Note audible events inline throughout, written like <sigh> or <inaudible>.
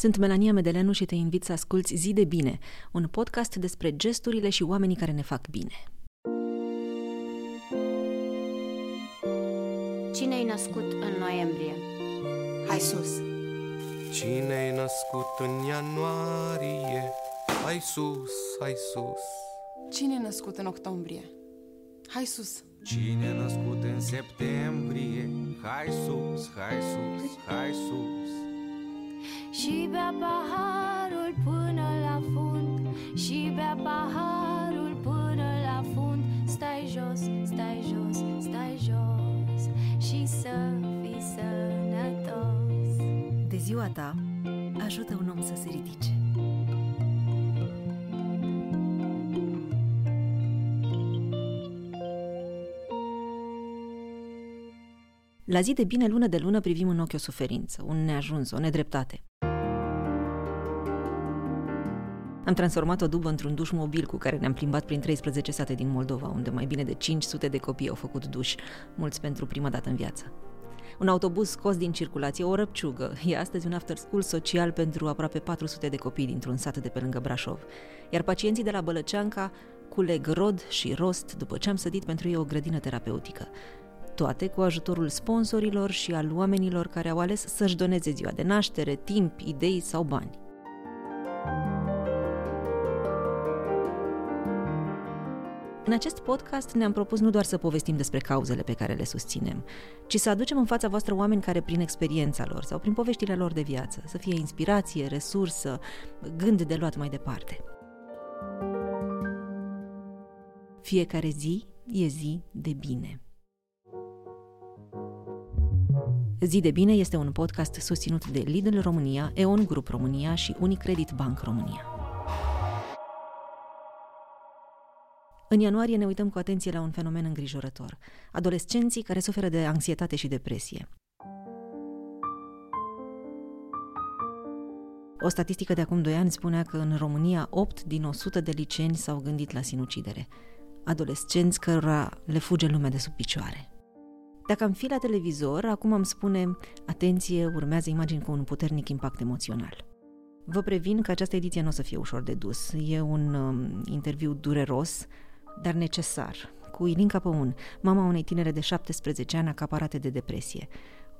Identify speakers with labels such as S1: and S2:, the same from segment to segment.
S1: Sunt Melania Medeleanu și te invit să asculți Zi de Bine, un podcast despre gesturile și oamenii care ne fac bine.
S2: Cine-ai născut în noiembrie? Hai sus!
S3: Cine-ai născut în ianuarie? Hai sus, hai sus!
S4: Cine e născut în octombrie? Hai sus!
S3: Cine e născut în septembrie? Hai sus, hai sus, hai sus!
S5: Și bea paharul până la fund Și bea paharul până la fund Stai jos, stai jos, stai jos Și să fii sănătos
S1: De ziua ta, ajută un om să se ridice. La zi de bine, lună de lună, privim în ochi o suferință, un neajuns, o nedreptate. Am transformat o dubă într-un duș mobil cu care ne-am plimbat prin 13 sate din Moldova, unde mai bine de 500 de copii au făcut duș, mulți pentru prima dată în viață. Un autobuz scos din circulație, o răpciugă. E astăzi un after school social pentru aproape 400 de copii dintr-un sat de pe lângă Brașov. Iar pacienții de la Bălăceanca culeg rod și rost după ce am sădit pentru ei o grădină terapeutică. Toate cu ajutorul sponsorilor și al oamenilor care au ales să-și doneze ziua de naștere, timp, idei sau bani. În acest podcast ne-am propus nu doar să povestim despre cauzele pe care le susținem, ci să aducem în fața voastră oameni care prin experiența lor sau prin poveștile lor de viață să fie inspirație, resursă, gând de luat mai departe. Fiecare zi e zi de bine. Zi de Bine este un podcast susținut de Lidl România, EON Group România și Unicredit Bank România. În ianuarie ne uităm cu atenție la un fenomen îngrijorător. Adolescenții care suferă de anxietate și depresie. O statistică de acum 2 ani spunea că în România 8 din 100 de liceeni s-au gândit la sinucidere. Adolescenți cărora le fuge lumea de sub picioare. Dacă am fi la televizor, acum am spune, atenție, urmează imagini cu un puternic impact emoțional. Vă previn că această ediție nu o să fie ușor de dus. E un um, interviu dureros, dar necesar, cu Ilinca Păun, mama unei tinere de 17 ani acaparate de depresie.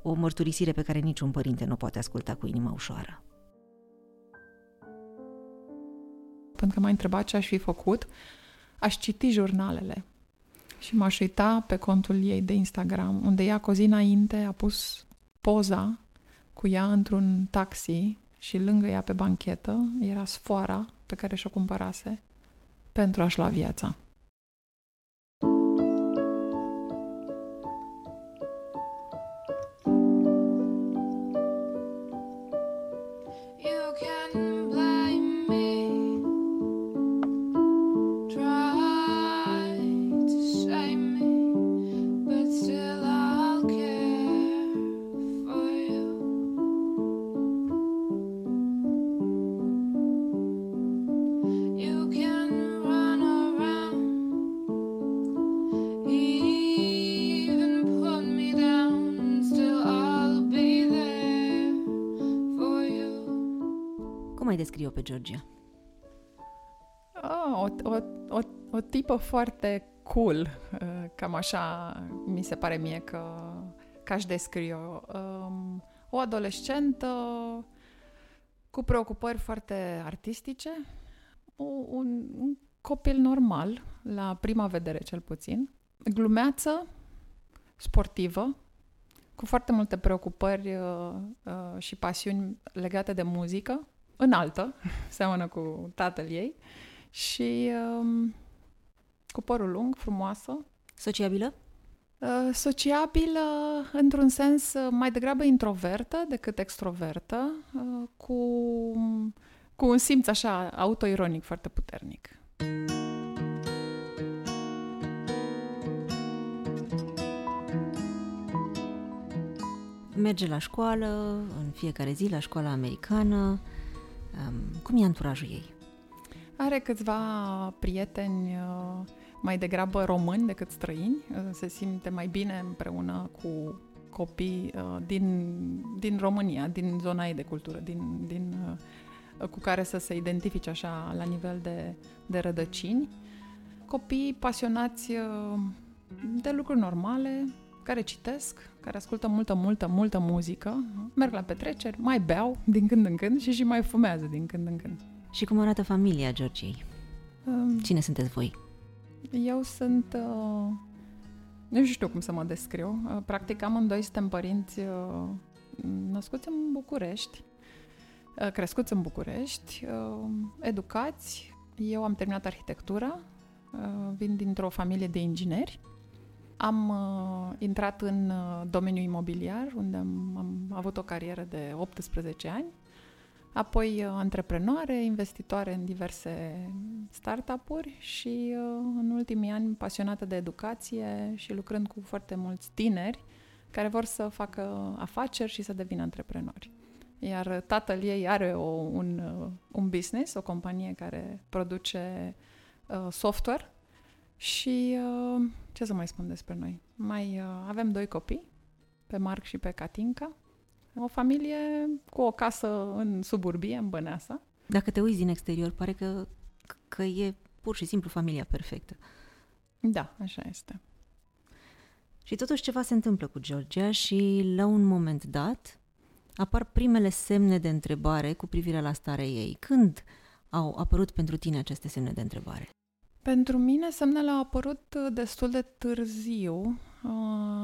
S1: O mărturisire pe care niciun părinte nu poate asculta cu inima ușoară.
S4: Pentru că m-a întrebat ce aș fi făcut, aș citi jurnalele și m-aș uita pe contul ei de Instagram, unde ea cu o zi înainte a pus poza cu ea într-un taxi și lângă ea pe banchetă era sfoara pe care și-o cumpărase pentru a-și lua viața.
S1: Cum ai descrie-o pe Georgia?
S4: Oh, o, o, o, o tipă foarte cool, uh, cam așa mi se pare mie că, că aș descrie-o. Um, o adolescentă cu preocupări foarte artistice, o, un, un copil normal, la prima vedere cel puțin, glumeață, sportivă, cu foarte multe preocupări uh, uh, și pasiuni legate de muzică, înaltă, seamănă cu tatăl ei, și um, cu părul lung, frumoasă,
S1: Sociabilă?
S4: Uh, sociabilă, într-un sens uh, mai degrabă introvertă decât extrovertă, uh, cu, cu un simț așa autoironic foarte puternic.
S1: Merge la școală, în fiecare zi, la școala americană. Um, cum e anturajul ei?
S4: Are câțiva prieteni uh, mai degrabă români decât străini, uh, se simte mai bine împreună cu copii uh, din, din România, din zona ei de cultură, din, din, uh, cu care să se identifice așa la nivel de, de rădăcini. Copii pasionați uh, de lucruri normale, care citesc, care ascultă multă, multă, multă muzică, merg la petreceri, mai beau din când în când și și mai fumează din când în când.
S1: Și cum arată familia Georgiei?
S4: Um,
S1: Cine sunteți voi?
S4: Eu sunt... Uh, nu știu cum să mă descriu. Uh, practic amândoi suntem părinți uh, născuți în București, uh, crescuți în București, uh, educați. Eu am terminat arhitectura, uh, vin dintr-o familie de ingineri. Am uh, intrat în uh, domeniul imobiliar, unde am, am avut o carieră de 18 ani. Apoi uh, antreprenoare, investitoare în diverse startup-uri și uh, în ultimii ani pasionată de educație și lucrând cu foarte mulți tineri care vor să facă afaceri și să devină antreprenori. Iar tatăl ei are o, un, uh, un business, o companie care produce uh, software și uh, ce să mai spun despre noi? Mai uh, avem doi copii, pe Marc și pe Katinka. O familie cu o casă în suburbie, în Băneasa.
S1: Dacă te uiți din exterior, pare că, că e pur și simplu familia perfectă.
S4: Da, așa este.
S1: Și totuși ceva se întâmplă cu Georgia și la un moment dat apar primele semne de întrebare cu privire la starea ei. Când au apărut pentru tine aceste semne de întrebare?
S4: Pentru mine semnele au apărut uh, destul de târziu, uh,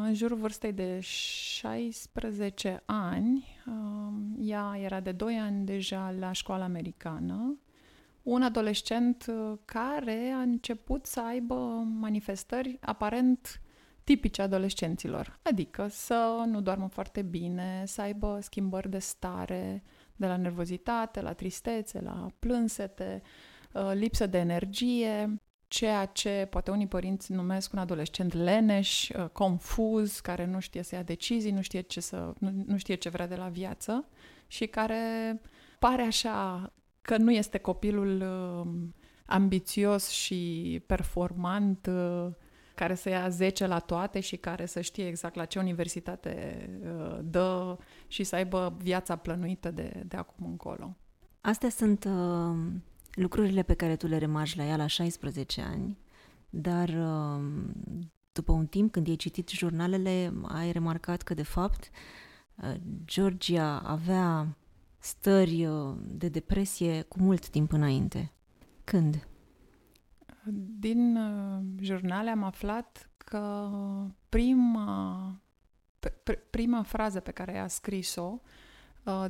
S4: în jurul vârstei de 16 ani. Uh, Ea era de 2 ani deja la școala americană. Un adolescent uh, care a început să aibă manifestări aparent tipice adolescenților, adică să nu doarmă foarte bine, să aibă schimbări de stare, de la nervozitate, la tristețe, la plânsete, uh, lipsă de energie, ceea ce poate unii părinți numesc un adolescent leneș, uh, confuz, care nu știe să ia decizii, nu știe ce, să, nu, nu știe ce vrea de la viață și care pare așa că nu este copilul uh, ambițios și performant uh, care să ia 10 la toate și care să știe exact la ce universitate uh, dă și să aibă viața plănuită de, de acum încolo.
S1: Astea sunt uh, lucrurile pe care tu le remarci la ea la 16 ani, dar uh, după un timp, când ai citit jurnalele, ai remarcat că, de fapt, uh, Georgia avea stări uh, de depresie cu mult timp înainte. Când?
S4: Din uh, jurnale am aflat că prima, pr- prima frază pe care a scris-o uh,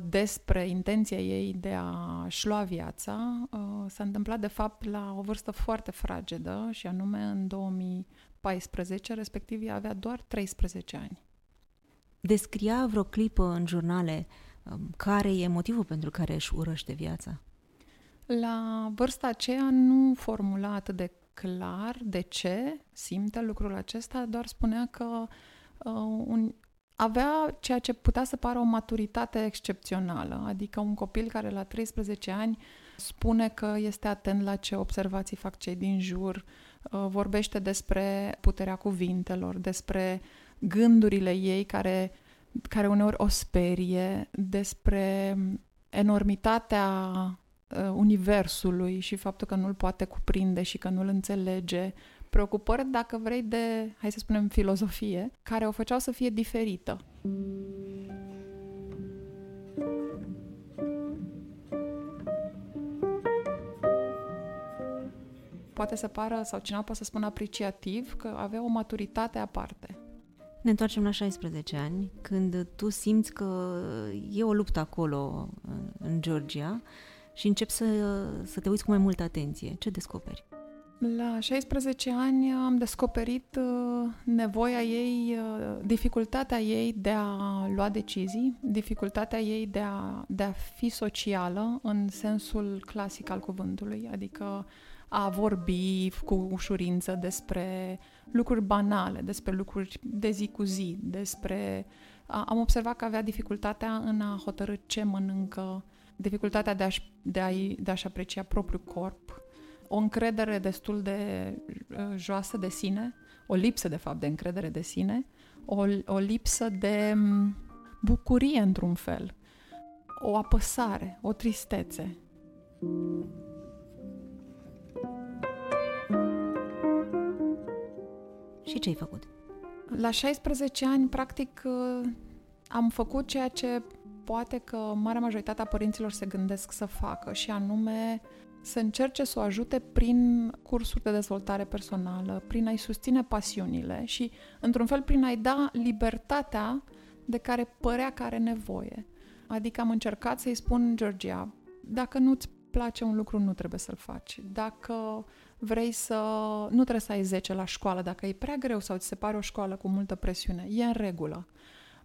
S4: despre intenția ei de a-și lua viața uh, s-a întâmplat de fapt la o vârstă foarte fragedă și anume în 2014, respectiv ea avea doar 13 ani.
S1: Descria vreo clipă în jurnale um, care e motivul pentru care își urăște viața?
S4: La vârsta aceea nu formula atât de clar de ce simte lucrul acesta, doar spunea că uh, un, avea ceea ce putea să pară o maturitate excepțională, adică un copil care la 13 ani spune că este atent la ce observații fac cei din jur, uh, vorbește despre puterea cuvintelor, despre gândurile ei care, care uneori o sperie, despre enormitatea uh, universului și faptul că nu-l poate cuprinde și că nu-l înțelege. Preocupări, dacă vrei, de, hai să spunem, filozofie, care o făceau să fie diferită. Poate să pară, sau cineva poate să spună apreciativ, că avea o maturitate aparte.
S1: Ne întoarcem la 16 ani, când tu simți că e o luptă acolo în- în Georgia și începi să, să te uiți cu mai multă atenție. Ce descoperi?
S4: La 16 ani am descoperit uh, nevoia ei, uh, dificultatea ei de a lua decizii, dificultatea ei de a, de a fi socială în sensul clasic al cuvântului, adică a vorbi cu ușurință despre lucruri banale, despre lucruri de zi cu zi, despre... a- Am observat că avea dificultatea în a hotărâ ce mănâncă, dificultatea de, a-și, de, a de a-și aprecia propriul corp, o încredere destul de uh, joasă de sine, o lipsă de fapt de încredere de sine, o, o lipsă de m, bucurie într-un fel, o apăsare, o tristețe.
S1: Și ce ai făcut?
S4: La 16 ani, practic, uh, am făcut ceea ce poate că marea majoritatea părinților se gândesc să facă și anume să încerce să o ajute prin cursuri de dezvoltare personală, prin a-i susține pasiunile și, într-un fel, prin a-i da libertatea de care părea că are nevoie. Adică am încercat să-i spun, Georgia, dacă nu-ți place un lucru, nu trebuie să-l faci. Dacă vrei să... nu trebuie să ai 10 la școală, dacă e prea greu sau ți se pare o școală cu multă presiune, e în regulă.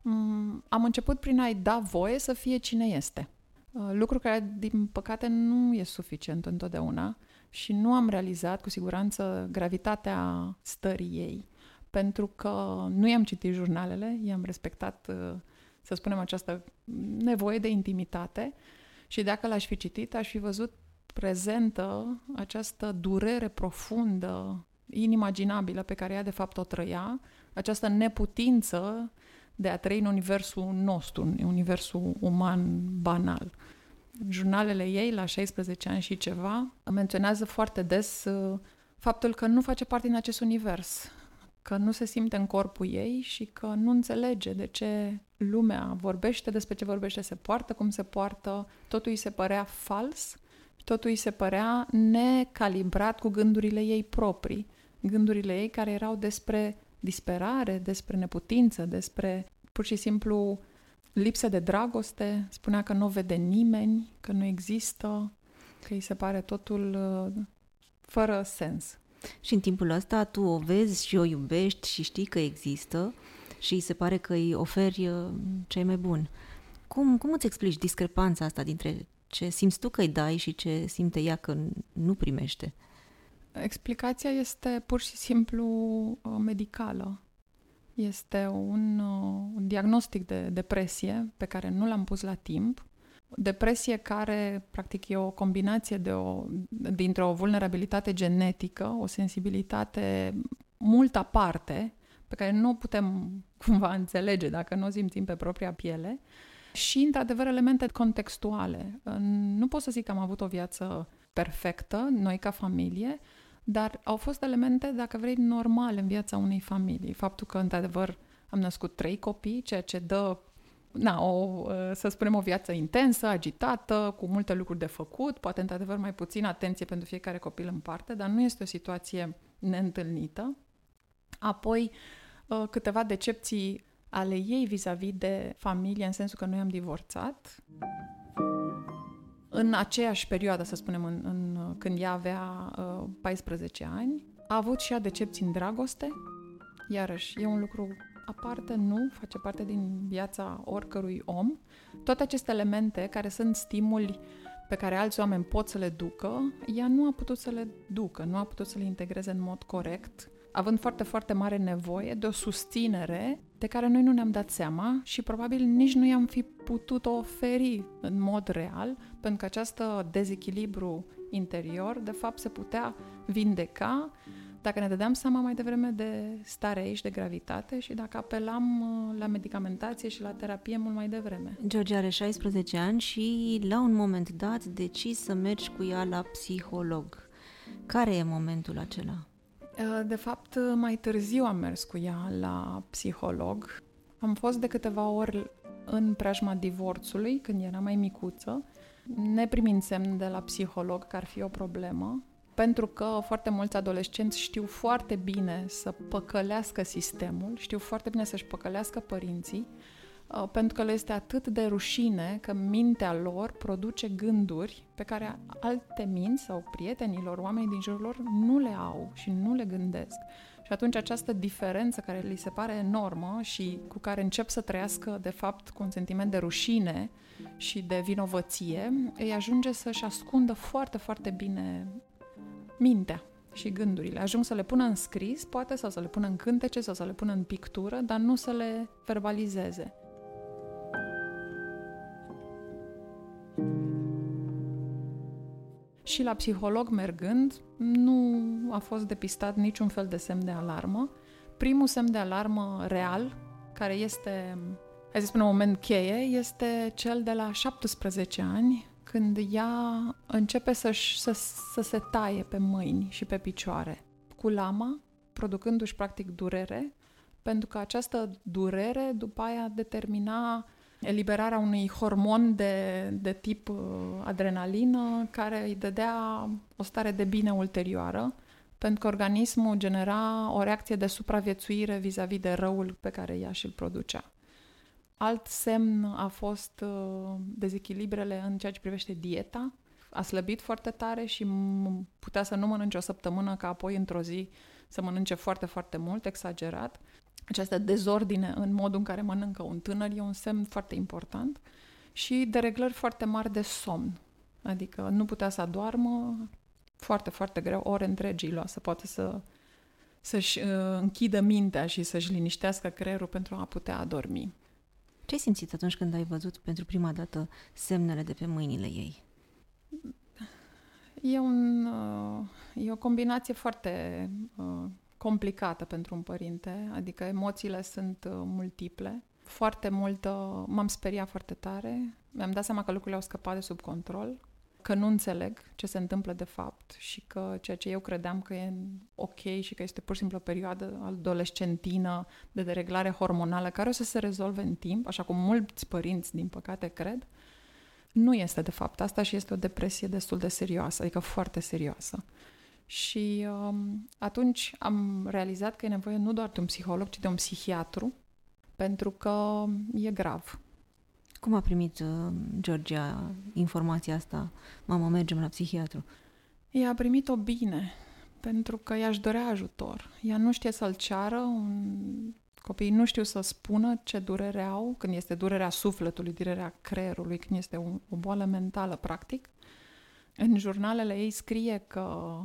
S4: Mm, Am început prin a-i da voie să fie cine este. Uh, Lucru care, din păcate, nu e suficient întotdeauna și nu am realizat cu siguranță gravitatea stării ei, pentru că nu i-am citit jurnalele, i-am respectat, uh, să spunem, această nevoie de intimitate și dacă l-aș fi citit, aș fi văzut prezentă această durere profundă, inimaginabilă pe care ea de fapt o trăia, această neputință de a trăi în universul nostru, în universul uman banal. Jurnalele ei, la 16 ani și ceva, menționează foarte des uh, faptul că nu face parte din acest univers, că nu se simte în corpul ei și că nu înțelege de ce lumea vorbește despre ce vorbește, se poartă cum se poartă, totul îi se părea fals, totul îi se părea necalibrat cu gândurile ei proprii, gândurile ei care erau despre disperare, despre neputință, despre pur și simplu lipsă de dragoste, spunea că nu o vede nimeni, că nu există, că îi se pare totul uh, fără sens.
S1: Și în timpul ăsta tu o vezi și o iubești și știi că există și îi se pare că îi oferi uh, ce e mai bun. Cum, cum îți explici discrepanța asta dintre ce simți tu că îi dai și ce simte ea că nu primește?
S4: Explicația este pur și simplu uh, medicală. Este un, uh, un diagnostic de depresie pe care nu l-am pus la timp. Depresie care, practic, e o combinație de o, dintre o vulnerabilitate genetică, o sensibilitate mult aparte, pe care nu o putem cumva <laughs> înțelege dacă nu o simțim pe propria piele, și, într-adevăr, elemente contextuale. Nu pot să zic că am avut o viață perfectă, noi ca familie, dar au fost elemente, dacă vrei, normale în viața unei familii. Faptul că, într-adevăr, am născut trei copii, ceea ce dă, na, o, să spunem, o viață intensă, agitată, cu multe lucruri de făcut, poate, într-adevăr, mai puțin atenție pentru fiecare copil în parte, dar nu este o situație neîntâlnită. Apoi, câteva decepții ale ei vis-a-vis de familie, în sensul că noi am divorțat. În aceeași perioadă, să spunem, în, în, când ea avea uh, 14 ani, a avut și ea decepții în dragoste. Iarăși, e un lucru aparte, nu, face parte din viața oricărui om. Toate aceste elemente care sunt stimuli pe care alți oameni pot să le ducă, ea nu a putut să le ducă, nu a putut să le integreze în mod corect, având foarte, foarte mare nevoie de o susținere de care noi nu ne-am dat seama și probabil nici nu i-am fi putut oferi în mod real, pentru că această dezechilibru interior, de fapt, se putea vindeca dacă ne dădeam seama mai devreme de starea ei și de gravitate și dacă apelam uh, la medicamentație și la terapie mult mai devreme.
S1: George are 16 ani și la un moment dat decizi să mergi cu ea la psiholog. Care e momentul acela?
S4: Uh, De fapt, mai târziu am mers cu ea la psiholog. Am fost de câteva ori în preajma divorțului, când era mai micuță, neprimind semn de la psiholog că ar fi o problemă, pentru că foarte mulți adolescenți știu foarte bine să păcălească sistemul, știu foarte bine să-și păcălească părinții, uh, pentru că le este atât de rușine că mintea lor produce gânduri pe care alte minți sau prietenilor, oamenii din jurul lor nu le au și nu le gândesc. Și atunci această diferență care li se pare enormă și cu care încep să trăiască, de fapt, cu un sentiment de rușine și de vinovăție, îi ajunge să-și ascundă foarte, foarte bine mintea și gândurile. Ajung să le pună în scris, poate, sau să le pună în cântece, sau să le pună în pictură, dar nu să le verbalizeze. Și la psiholog mergând, nu a fost depistat niciun fel de semn de alarmă. Primul semn de alarmă real care este, hai să spunem, un moment cheie, este cel de la 17 ani, când ea începe să, să, să se taie pe mâini și pe picioare cu lama, producându-și practic durere, pentru că această durere după aia determina eliberarea unui hormon de, de tip uh, adrenalină care îi dădea o stare de bine ulterioară, pentru că organismul genera o reacție de supraviețuire vis-a-vis de răul pe care ea și-l producea. Alt semn a fost uh, dezechilibrele în ceea ce privește dieta. A slăbit foarte tare și m- putea să nu mănânce o săptămână, ca apoi într-o zi să mănânce foarte, foarte mult, exagerat. Această dezordine în modul în care mănâncă un tânăr e un semn foarte important și dereglări foarte mari de somn. Adică nu putea să adoarmă, foarte, foarte greu, ore întregi îi lua să poată să, să-și uh, închidă mintea și să-și liniștească creierul pentru a putea adormi.
S1: Ce ai simțit atunci când ai văzut pentru prima dată semnele de pe mâinile ei?
S4: E, un, uh, e o combinație foarte uh, complicată pentru un părinte, adică emoțiile sunt uh, multiple. Foarte mult uh, m-am speriat foarte tare, mi-am dat seama că lucrurile au scăpat de sub control, că nu înțeleg ce se întâmplă de fapt și că ceea ce eu credeam că e ok și că este pur și simplu o perioadă adolescentină de dereglare hormonală care o să se rezolve în timp, așa cum mulți părinți, din păcate, cred, nu este de fapt asta și este o depresie destul de serioasă, adică foarte serioasă. Și um, atunci am realizat că e nevoie nu doar de un psiholog, ci de un psihiatru, pentru că e grav.
S1: Cum a primit uh, Georgia informația asta? Mama, mergem la psihiatru.
S4: Ea a primit-o bine, pentru că ea își dorea ajutor. Ea nu știe să-l ceară, un... copiii nu știu să spună ce durere au, când este durerea sufletului, durerea creierului, când este o, o boală mentală, practic. În jurnalele ei scrie că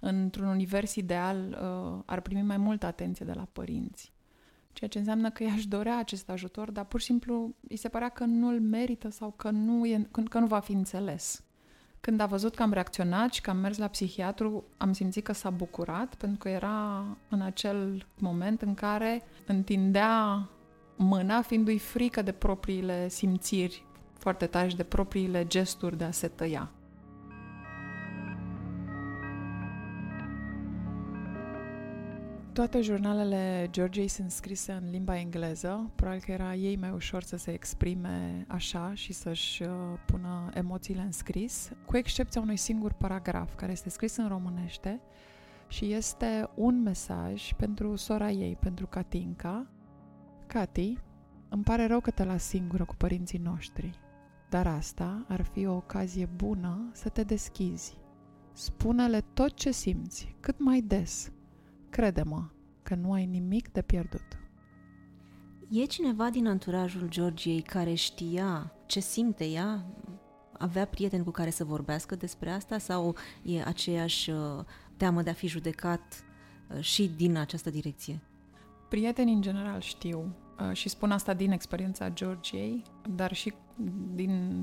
S4: într-un univers ideal uh, ar primi mai multă atenție de la părinți. Ceea ce înseamnă că ea își dorea acest ajutor, dar pur și simplu îi se părea că nu-l merită sau că nu, e, că nu va fi înțeles. Când a văzut că am reacționat și că am mers la psihiatru, am simțit că s-a bucurat, pentru că era în acel moment în care întindea mâna, fiindu-i frică de propriile simțiri foarte tare și de propriile gesturi de a se tăia. Toate jurnalele Georgiei sunt scrise în limba engleză, probabil că era ei mai ușor să se exprime așa și să-și uh, pună emoțiile în scris, cu excepția unui singur paragraf care este scris în românește și este un mesaj pentru sora ei, pentru Katinka. Cati, îmi pare rău că te las singură cu părinții noștri, dar asta ar fi o ocazie bună să te deschizi. Spune-le tot ce simți, cât mai des, Crede-mă că nu ai nimic de pierdut.
S1: E cineva din anturajul Georgiei care știa ce simte ea? Avea prieteni cu care să vorbească despre asta sau e aceeași uh, teamă de a fi judecat uh, și din această direcție?
S4: Prietenii în general știu uh, și spun asta din experiența Georgiei, dar și din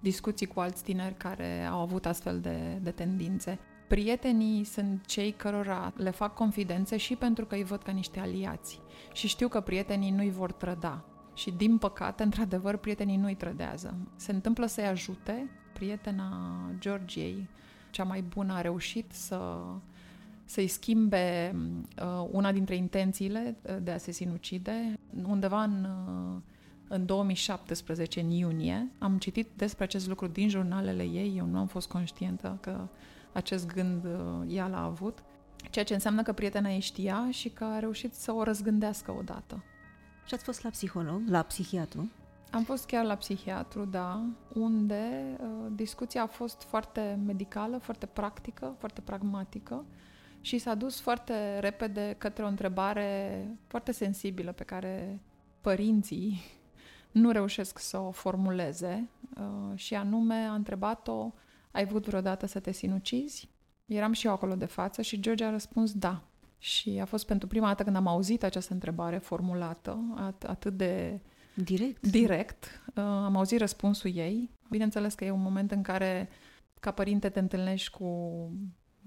S4: discuții cu alți tineri care au avut astfel de, de tendințe. Prietenii sunt cei cărora le fac confidențe și pentru că îi văd ca niște aliați și știu că prietenii nu-i vor trăda. Și din păcate, într-adevăr, prietenii nu-i trădează. Se întâmplă să-i ajute. Prietena Georgiei, cea mai bună, a reușit să, să-i schimbe uh, una dintre intențiile de a se sinucide. Undeva în, uh, în 2017, în iunie, am citit despre acest lucru din jurnalele ei. Eu nu am fost conștientă că acest gând uh, ea l-a avut, ceea ce înseamnă că prietena ei știa și că a reușit să o răzgândească odată.
S1: Și ați fost la psiholog, la psihiatru?
S4: Am fost chiar la psihiatru, da, unde uh, discuția a fost foarte medicală, foarte practică, foarte pragmatică și s-a dus foarte repede către o întrebare foarte sensibilă pe care părinții <laughs> nu reușesc să o formuleze uh, și anume a întrebat-o ai vrut vreodată să te sinucizi? Eram și eu acolo de față și George a răspuns da. Și a fost pentru prima dată când am auzit această întrebare formulată, at- atât de
S1: Direct?
S4: direct, uh, am auzit răspunsul ei. Bineînțeles că e un moment în care, ca părinte, te întâlnești cu,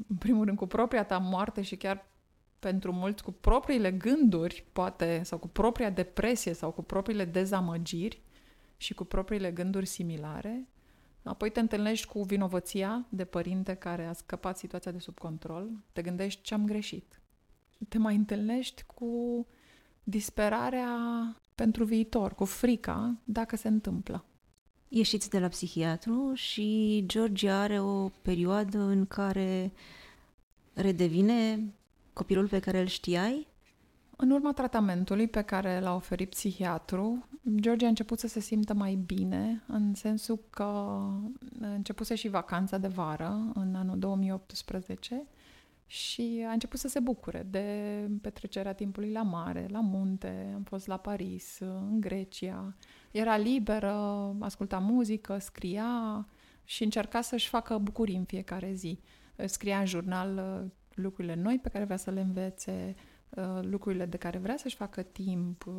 S4: în primul rând, cu propria ta moarte și chiar pentru mulți cu propriile gânduri, poate, sau cu propria depresie sau cu propriile dezamăgiri și cu propriile gânduri similare. Apoi te întâlnești cu vinovăția de părinte care a scăpat situația de sub control. Te gândești ce am greșit. Te mai întâlnești cu disperarea pentru viitor, cu frica dacă se întâmplă.
S1: Ieșiți de la psihiatru și George are o perioadă în care redevine copilul pe care îl știai?
S4: În urma tratamentului pe care l-a oferit psihiatru, George a început să se simtă mai bine, în sensul că începuse și vacanța de vară în anul 2018 și a început să se bucure de petrecerea timpului la mare, la munte, am fost la Paris, în Grecia. Era liberă, asculta muzică, scria și încerca să-și facă bucurii în fiecare zi. Scria în jurnal uh, lucrurile noi pe care vrea să le învețe, uh, lucrurile de care vrea să-și facă timp, uh,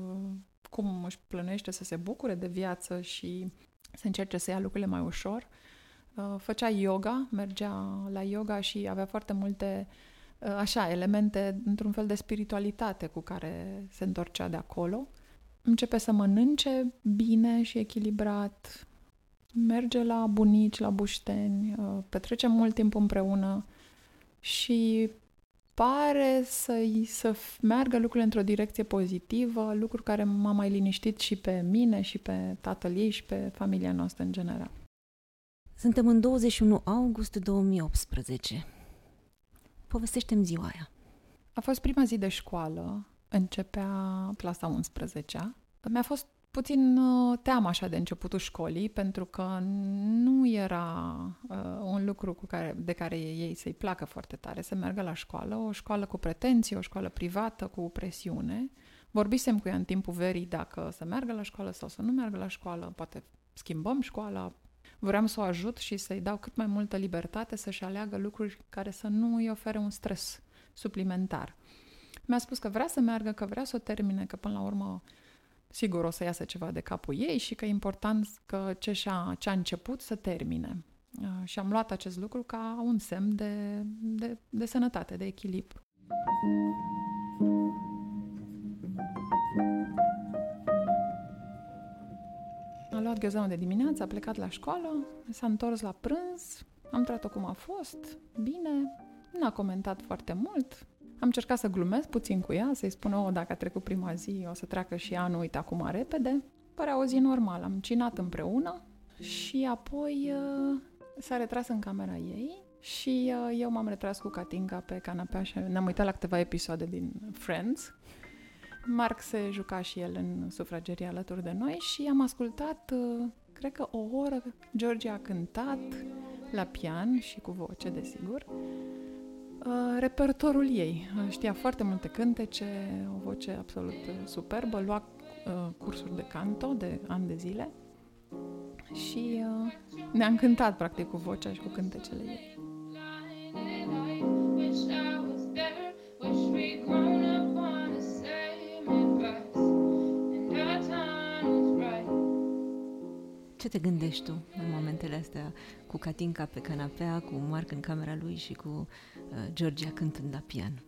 S4: cum își plănește să se bucure de viață și să încerce să ia lucrurile mai ușor. Uh, Făcea yoga, mergea la yoga și avea foarte multe uh, așa, elemente într-un fel de spiritualitate cu care se întorcea de acolo. Începe să mănânce bine și echilibrat, merge la bunici, la bușteni, uh, petrece mult timp împreună și pare să să f- meargă lucrurile într-o direcție pozitivă, lucruri care m-a mai liniștit și pe mine și pe tatăl ei și pe familia noastră în general.
S1: Suntem în 21 august 2018. Povestește-mi ziua aia.
S4: A fost prima zi de școală, începea clasa 11 Mi-a fost puțin uh, teamă așa de începutul școlii, pentru că nu era uh, un lucru cu care, de care ei să-i placă foarte tare să meargă la școală, o școală cu pretenții, o școală privată, cu presiune. Vorbisem cu ea în timpul verii dacă să meargă la școală sau să nu meargă la școală, poate schimbăm școala. Vreau să o ajut și să-i dau cât mai multă libertate să-și aleagă lucruri care să nu îi ofere un stres suplimentar. Mi-a spus că vrea să meargă, că vrea să o termine, că până la urmă sigur o să iasă ceva de capul ei și că e important că ce, și-a, ce a început să termine. Uh, Și am luat acest lucru ca un semn de, de, de sănătate, de echilibru. A luat ghiozdanul de dimineață, a plecat la școală, s-a întors la prânz, am întrebat-o cum a fost, bine, n-a comentat foarte mult, am încercat să glumesc puțin cu ea, să-i spun, oh, dacă a trecut prima zi, o să treacă și anul, uite acum repede. Părea o zi normală, am cinat împreună și apoi uh, s-a retras în camera ei și uh, eu m-am retras cu Katinka pe canapea și ne-am uitat la câteva episoade din Friends. Mark se juca și el în sufragerie alături de noi și am ascultat, uh, cred că o oră, George a cântat la pian și cu voce, desigur, Uh, repertorul ei. Uh, Știa foarte multe cântece, o voce absolut uh, superbă, lua uh, cursuri de canto de ani de zile și uh, ne-a încântat practic cu vocea și cu cântecele ei.
S1: Ce te gândești tu în momentele astea cu Katinka pe canapea, cu Marc în camera lui și cu uh, Georgia cântând la pian?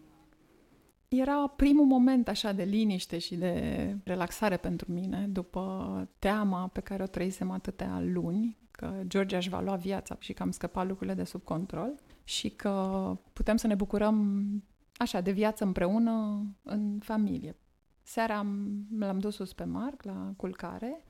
S4: Era primul moment așa de liniște și de relaxare pentru mine după teama pe care o trăisem atâtea luni, că Georgia își va lua viața și că am scăpat lucrurile de sub control și că putem să ne bucurăm așa de viață împreună în familie. Seara am, l-am dus sus pe Marc la culcare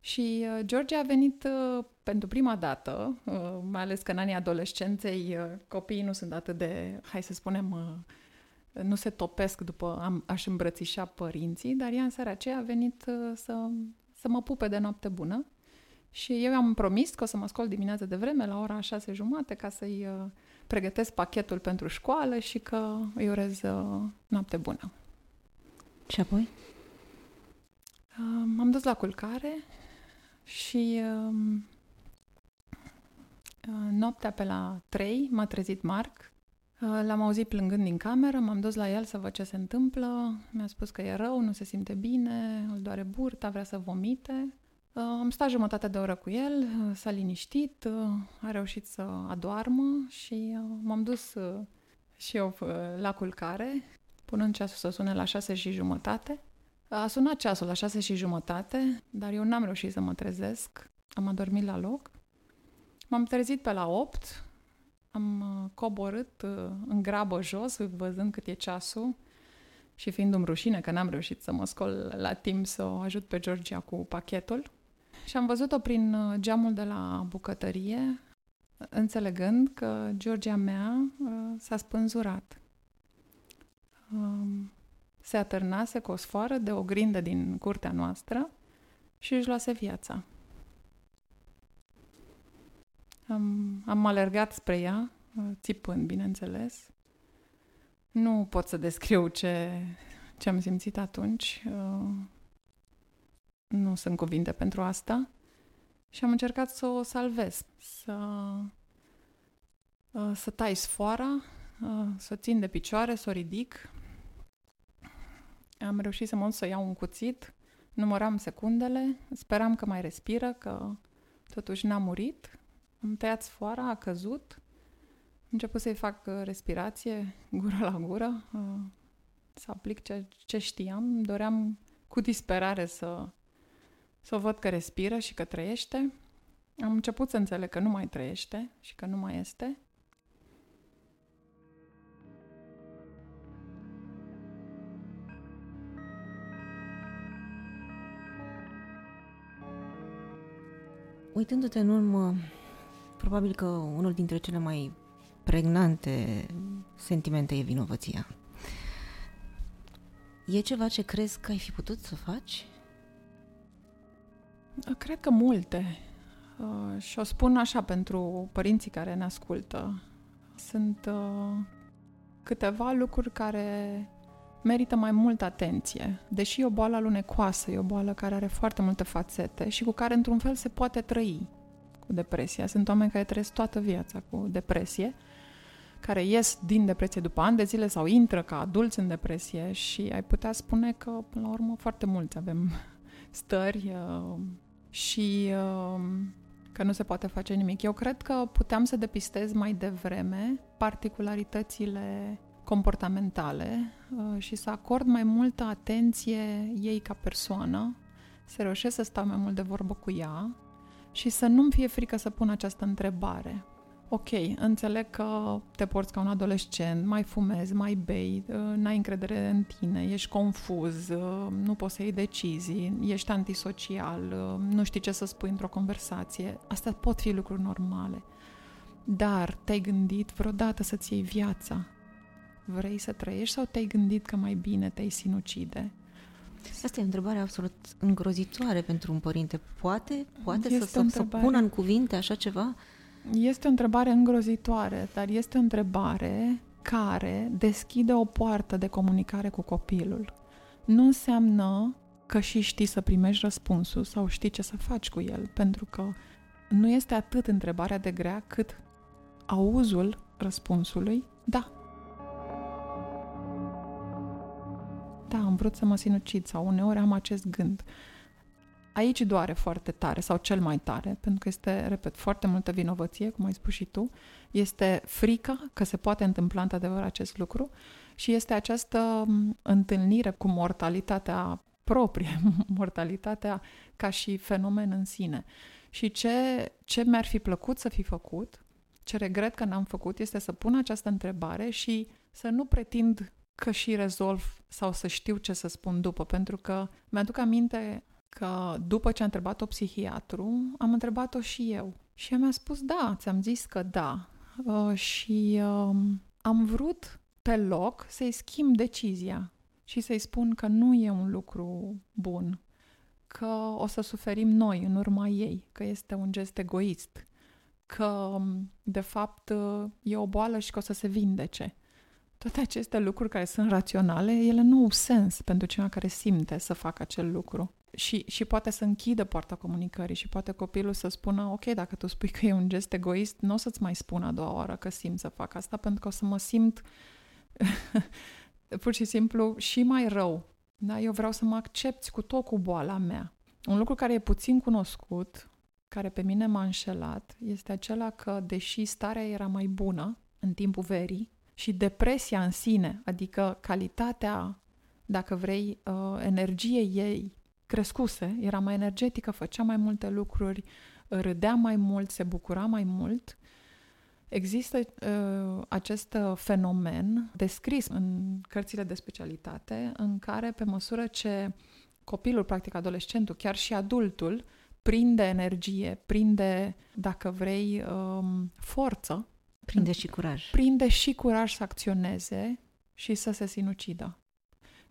S4: și uh, Georgia a venit uh, pentru prima dată, uh, mai ales că în anii adolescenței uh, copiii nu sunt atât de, hai să spunem, uh, nu se topesc după am, aș îmbrățișa părinții, dar ea în seara aceea a venit uh, să, să mă pupe de noapte bună și eu am promis că o să mă scol dimineața de vreme la ora șase jumate ca să-i uh, pregătesc pachetul pentru școală și că îi urez uh, noapte bună.
S1: Și apoi?
S4: Uh, M-am dus la culcare și um, uh, noaptea pe la 3 m-a trezit Marc. Uh, L-am auzit plângând din cameră, m-am dus la el să văd ce se întâmplă. Mi-a spus că e rău, nu se simte bine, îl doare burta, vrea să vomite. Uh, Am stat jumătate de oră cu el, uh, s-a liniștit, uh, a reușit să adoarmă și uh, m-am dus uh, și eu uh, la culcare punând ceasul să sune la șase și jumătate. A sunat ceasul la șase și jumătate, dar eu n-am reușit să mă trezesc. Am adormit la loc. M-am trezit pe la 8, am uh, coborât uh, în grabă jos, văzând cât e ceasul și fiind-mi rușine că n-am reușit să mă scol la timp să o ajut pe Georgia cu pachetul. Și am văzut-o prin uh, geamul de la bucătărie, înțelegând că Georgia mea s-a spânzurat. Um, se atârnase cu o sfoară de o grindă din curtea noastră și își luase viața. Am, am alergat spre ea, țipând, bineînțeles. Nu pot să descriu ce, ce am simțit atunci. Uh, nu sunt cuvinte pentru asta. Și am încercat să o salvez, să, uh, să tai sfoara, uh, să o țin de picioare, să o ridic. Am reușit să mă să iau un cuțit, număram secundele, speram că mai respiră, că totuși n-a murit am tăiat sfoara, a căzut, am început să-i fac uh, respirație, gură la gură, uh, să aplic ce, ce știam. Doream cu disperare să, să o văd că respiră și că trăiește. Am început să înțeleg că nu mai trăiește și că nu mai este.
S1: Uitându-te în urmă Probabil că unul dintre cele mai pregnante sentimente e vinovăția. E ceva ce crezi că ai fi putut să faci?
S4: Cred că multe. Uh, și o spun așa pentru părinții care ne ascultă. Sunt uh, câteva lucruri care merită mai multă atenție. Deși e o boală alunecoasă, e o boală care are foarte multe fațete și cu care într-un fel se poate trăi cu depresia. Sunt oameni care trăiesc toată viața cu depresie, care ies din depresie după ani de zile sau intră ca adulți în depresie și ai putea spune că, până la urmă, foarte mulți avem <laughs> stări uh, și uh, că nu se poate face nimic. Eu cred că puteam să depistez mai devreme particularitățile comportamentale uh, și să acord mai multă atenție ei ca persoană, să reușesc să stau mai mult de vorbă cu ea, și să nu-mi fie frică să pun această întrebare. Ok, înțeleg că te porți ca un adolescent, mai fumezi, mai bei, uh, n-ai încredere în tine, ești confuz, uh, nu poți să iei decizii, ești antisocial, uh, nu știi ce să spui într-o conversație. Astea pot fi lucruri normale. Dar te-ai gândit vreodată să-ți iei viața? Vrei să trăiești sau te-ai gândit că mai bine te-ai sinucide?
S1: Asta e o întrebare absolut îngrozitoare pentru un părinte. Poate, poate
S4: este
S1: să, să, să pună în cuvinte așa ceva?
S4: Este o întrebare îngrozitoare, dar este o întrebare care deschide o poartă de comunicare cu copilul. Nu înseamnă că și știi să primești răspunsul sau știi ce să faci cu el, pentru că nu este atât întrebarea de grea cât auzul răspunsului da. Da, am vrut să mă sinucid sau uneori am acest gând. Aici doare foarte tare sau cel mai tare, pentru că este, repet, foarte multă vinovăție, cum ai spus și tu, este frica că se poate întâmpla într-adevăr acest lucru și este această întâlnire cu mortalitatea proprie, <laughs> mortalitatea ca și fenomen în sine. Și ce, ce mi-ar fi plăcut să fi făcut, ce regret că n-am făcut, este să pun această întrebare și să nu pretind că și rezolv sau să știu ce să spun după, pentru că mi-aduc aminte că după ce a întrebat-o psihiatru, am întrebat-o și eu. Și ea mi-a spus da, ți-am zis că da. Uh, și uh, am vrut pe loc să-i schimb decizia și să-i spun că nu e un lucru bun, că o să suferim noi în urma ei, că este un gest egoist, că de fapt e o boală și că o să se vindece. Toate aceste lucruri care sunt raționale, ele nu au sens pentru cineva care simte să facă acel lucru. Și, și poate să închidă poarta comunicării și poate copilul să spună, ok, dacă tu spui că e un gest egoist, nu o să-ți mai spun a doua oară că simt să fac asta, pentru că o să mă simt <laughs> pur și simplu și mai rău. Da? Eu vreau să mă accepti cu tot cu boala mea. Un lucru care e puțin cunoscut, care pe mine m-a înșelat, este acela că, deși starea era mai bună în timpul verii, și depresia în sine, adică calitatea, dacă vrei, uh, energiei ei crescuse, era mai energetică, făcea mai multe lucruri, râdea mai mult, se bucura mai mult. Există uh, acest fenomen descris în cărțile de specialitate, în care, pe măsură ce copilul, practic adolescentul, chiar și adultul, prinde energie, prinde, dacă vrei, um, forță.
S1: Prinde și curaj.
S4: Prinde și curaj să acționeze și să se sinucidă.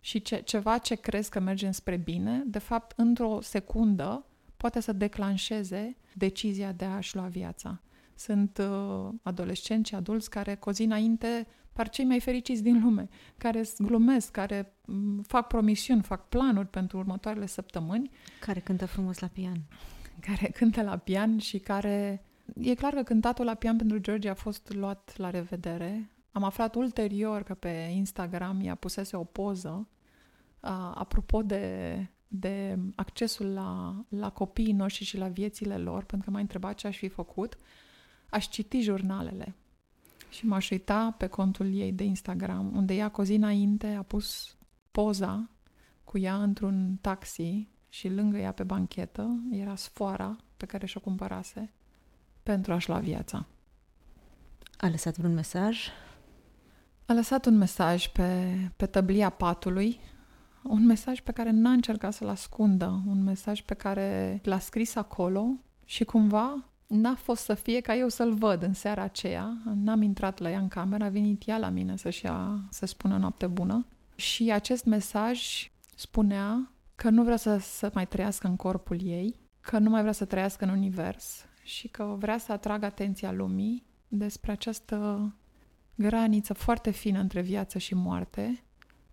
S4: Și ce, ceva ce crezi că merge spre bine, de fapt, într-o secundă, poate să declanșeze decizia de a-și lua viața. Sunt uh, adolescenți și adulți care, cu zi înainte, par cei mai fericiți din lume, care glumesc, care mm, fac promisiuni, fac planuri pentru următoarele săptămâni.
S1: Care cântă frumos la pian.
S4: Care cântă la pian și care... E clar că cântatul la pian pentru George a fost luat la revedere. Am aflat ulterior că pe Instagram ea pusese o poză a, apropo de, de accesul la, la copiii noștri și la viețile lor, pentru că m-a întrebat ce aș fi făcut. Aș citi jurnalele și m-aș uita pe contul ei de Instagram, unde ea cu zi înainte a pus poza cu ea într-un taxi și lângă ea pe banchetă era sfoara pe care și-o cumpărase pentru a-și lua viața.
S1: A lăsat un mesaj?
S4: A lăsat un mesaj pe, pe tăblia patului, un mesaj pe care n-a încercat să-l ascundă, un mesaj pe care l-a scris acolo și cumva N-a fost să fie ca eu să-l văd în seara aceea. N-am intrat la ea în cameră, a venit ea la mine să-și ia, să spună noapte bună. Și acest mesaj spunea că nu vrea să, să mai trăiască în corpul ei, că nu mai vrea să trăiască în univers și că vrea să atragă atenția lumii despre această graniță foarte fină între viață și moarte,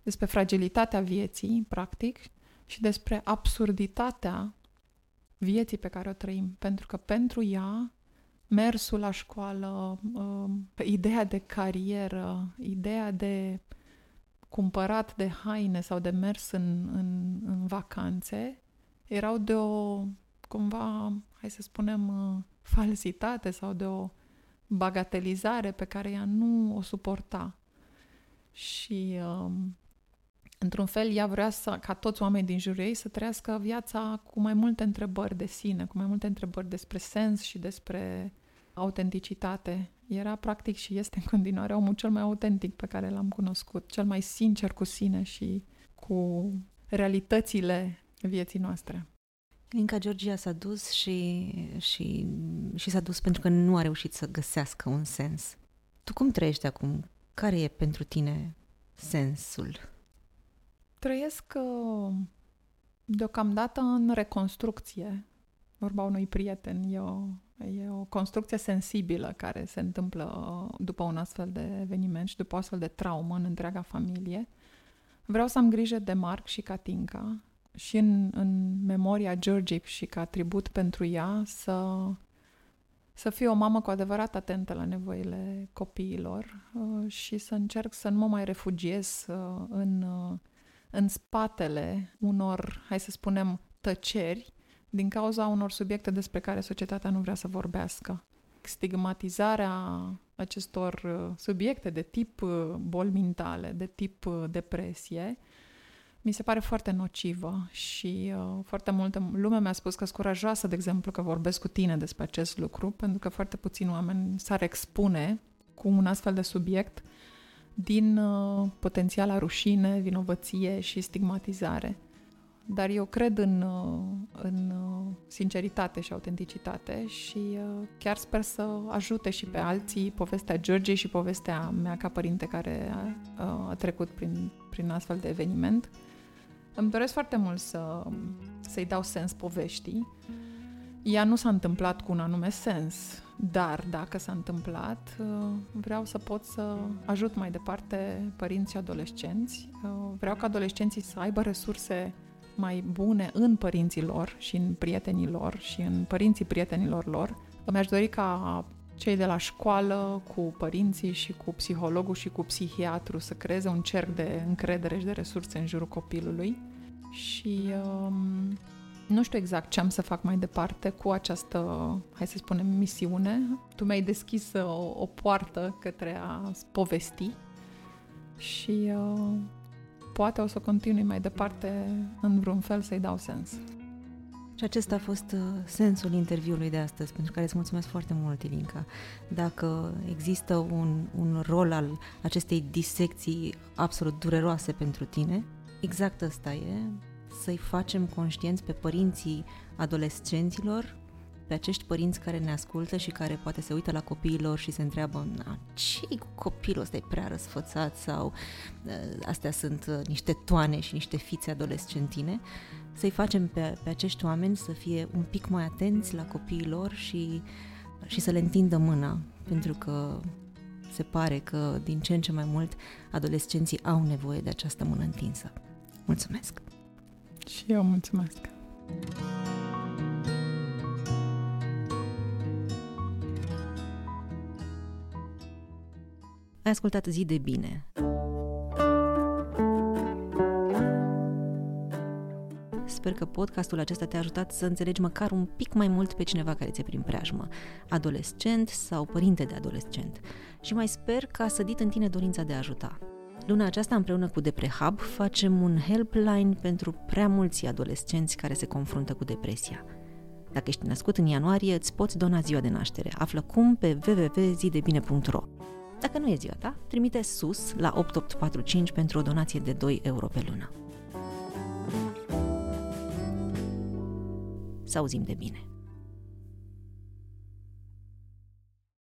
S4: despre fragilitatea vieții, practic, și despre absurditatea vieții pe care o trăim. Pentru că pentru ea, mersul la școală, um, ideea de carieră, ideea de cumpărat de haine sau de mers în, în, în vacanțe, erau de o, cumva, hai să spunem, uh, falsitate sau de o bagatelizare pe care ea nu o suporta. Și um, într-un fel, ea vrea să, ca toți oamenii din jurul ei să trăiască viața cu mai multe întrebări de sine, cu mai multe întrebări despre sens și despre autenticitate. Era practic și este în continuare omul cel mai autentic pe care l-am cunoscut, cel mai sincer cu sine și cu realitățile vieții noastre.
S1: Linca Georgia s-a dus și, și, și s-a dus pentru că nu a reușit să găsească un sens. Tu cum trăiești acum? Care e pentru tine sensul?
S4: Trăiesc uh, deocamdată în reconstrucție. Vorba unui prieten. E o, e o construcție sensibilă care se întâmplă uh, după un astfel de eveniment și după o astfel de traumă în întreaga familie. Vreau să am grijă de Mark și Katinka și în, în memoria Georgiei și ca tribut pentru ea să, să fiu o mamă cu adevărat atentă la nevoile copiilor uh, și să încerc să nu mă mai refugiez uh, în uh, în spatele unor, hai să spunem, tăceri din cauza unor subiecte despre care societatea nu vrea să vorbească. Stigmatizarea acestor uh, subiecte de tip uh, boli mentale, de tip uh, depresie, mi se pare foarte nocivă și uh, foarte multă lume mi-a spus că sunt curajoasă, de exemplu, că vorbesc cu tine despre acest lucru, pentru că foarte puțini oameni s-ar expune cu un astfel de subiect din uh, potențiala rușine, vinovăție și stigmatizare. Dar eu cred în, uh, în uh, sinceritate și autenticitate și uh, chiar sper să ajute și pe alții povestea George și povestea mea ca părinte care a, a trecut prin, prin astfel de eveniment. Îmi doresc foarte mult să, să-i dau sens poveștii. Ea nu s-a întâmplat cu un anume sens dar dacă s-a întâmplat, uh, vreau să pot să ajut mai departe părinți și adolescenți. Uh, vreau ca adolescenții să aibă resurse mai bune în părinții lor și în prietenii lor și în părinții prietenilor lor. Mi-aș dori ca cei de la școală cu părinții și cu psihologul și cu psihiatru să creeze un cerc de încredere și de resurse în jurul copilului și um, nu știu exact ce am să fac mai departe cu această, hai să spunem, misiune. Tu mi-ai deschis o, o poartă către a povesti și uh, poate o să continui mai departe în vreun fel să-i dau sens.
S1: Și acesta a fost uh, sensul interviului de astăzi, pentru care îți mulțumesc foarte mult, Ilinca. Dacă există un, un rol al acestei disecții absolut dureroase pentru tine, exact ăsta e, să-i facem conștienți pe părinții adolescenților, pe acești părinți care ne ascultă și care poate se uită la copiilor și se întreabă ce cu copilul ăsta e prea răsfățat sau uh, astea sunt uh, niște toane și niște fițe adolescentine, să-i facem pe, pe acești oameni să fie un pic mai atenți la copiilor și, și să le întindă mâna, pentru că se pare că din ce în ce mai mult adolescenții au nevoie de această mână întinsă. Mulțumesc!
S4: Și eu mulțumesc!
S1: Ai ascultat Zi de Bine. Sper că podcastul acesta te-a ajutat să înțelegi măcar un pic mai mult pe cineva care ți-e prin preajmă, adolescent sau părinte de adolescent. Și mai sper că a sădit în tine dorința de a ajuta. Luna aceasta, împreună cu DepreHub, facem un helpline pentru prea mulți adolescenți care se confruntă cu depresia. Dacă ești născut în ianuarie, îți poți dona ziua de naștere. Află cum pe www.zidebine.ro Dacă nu e ziua ta, trimite sus la 8845 pentru o donație de 2 euro pe lună. Să auzim de bine!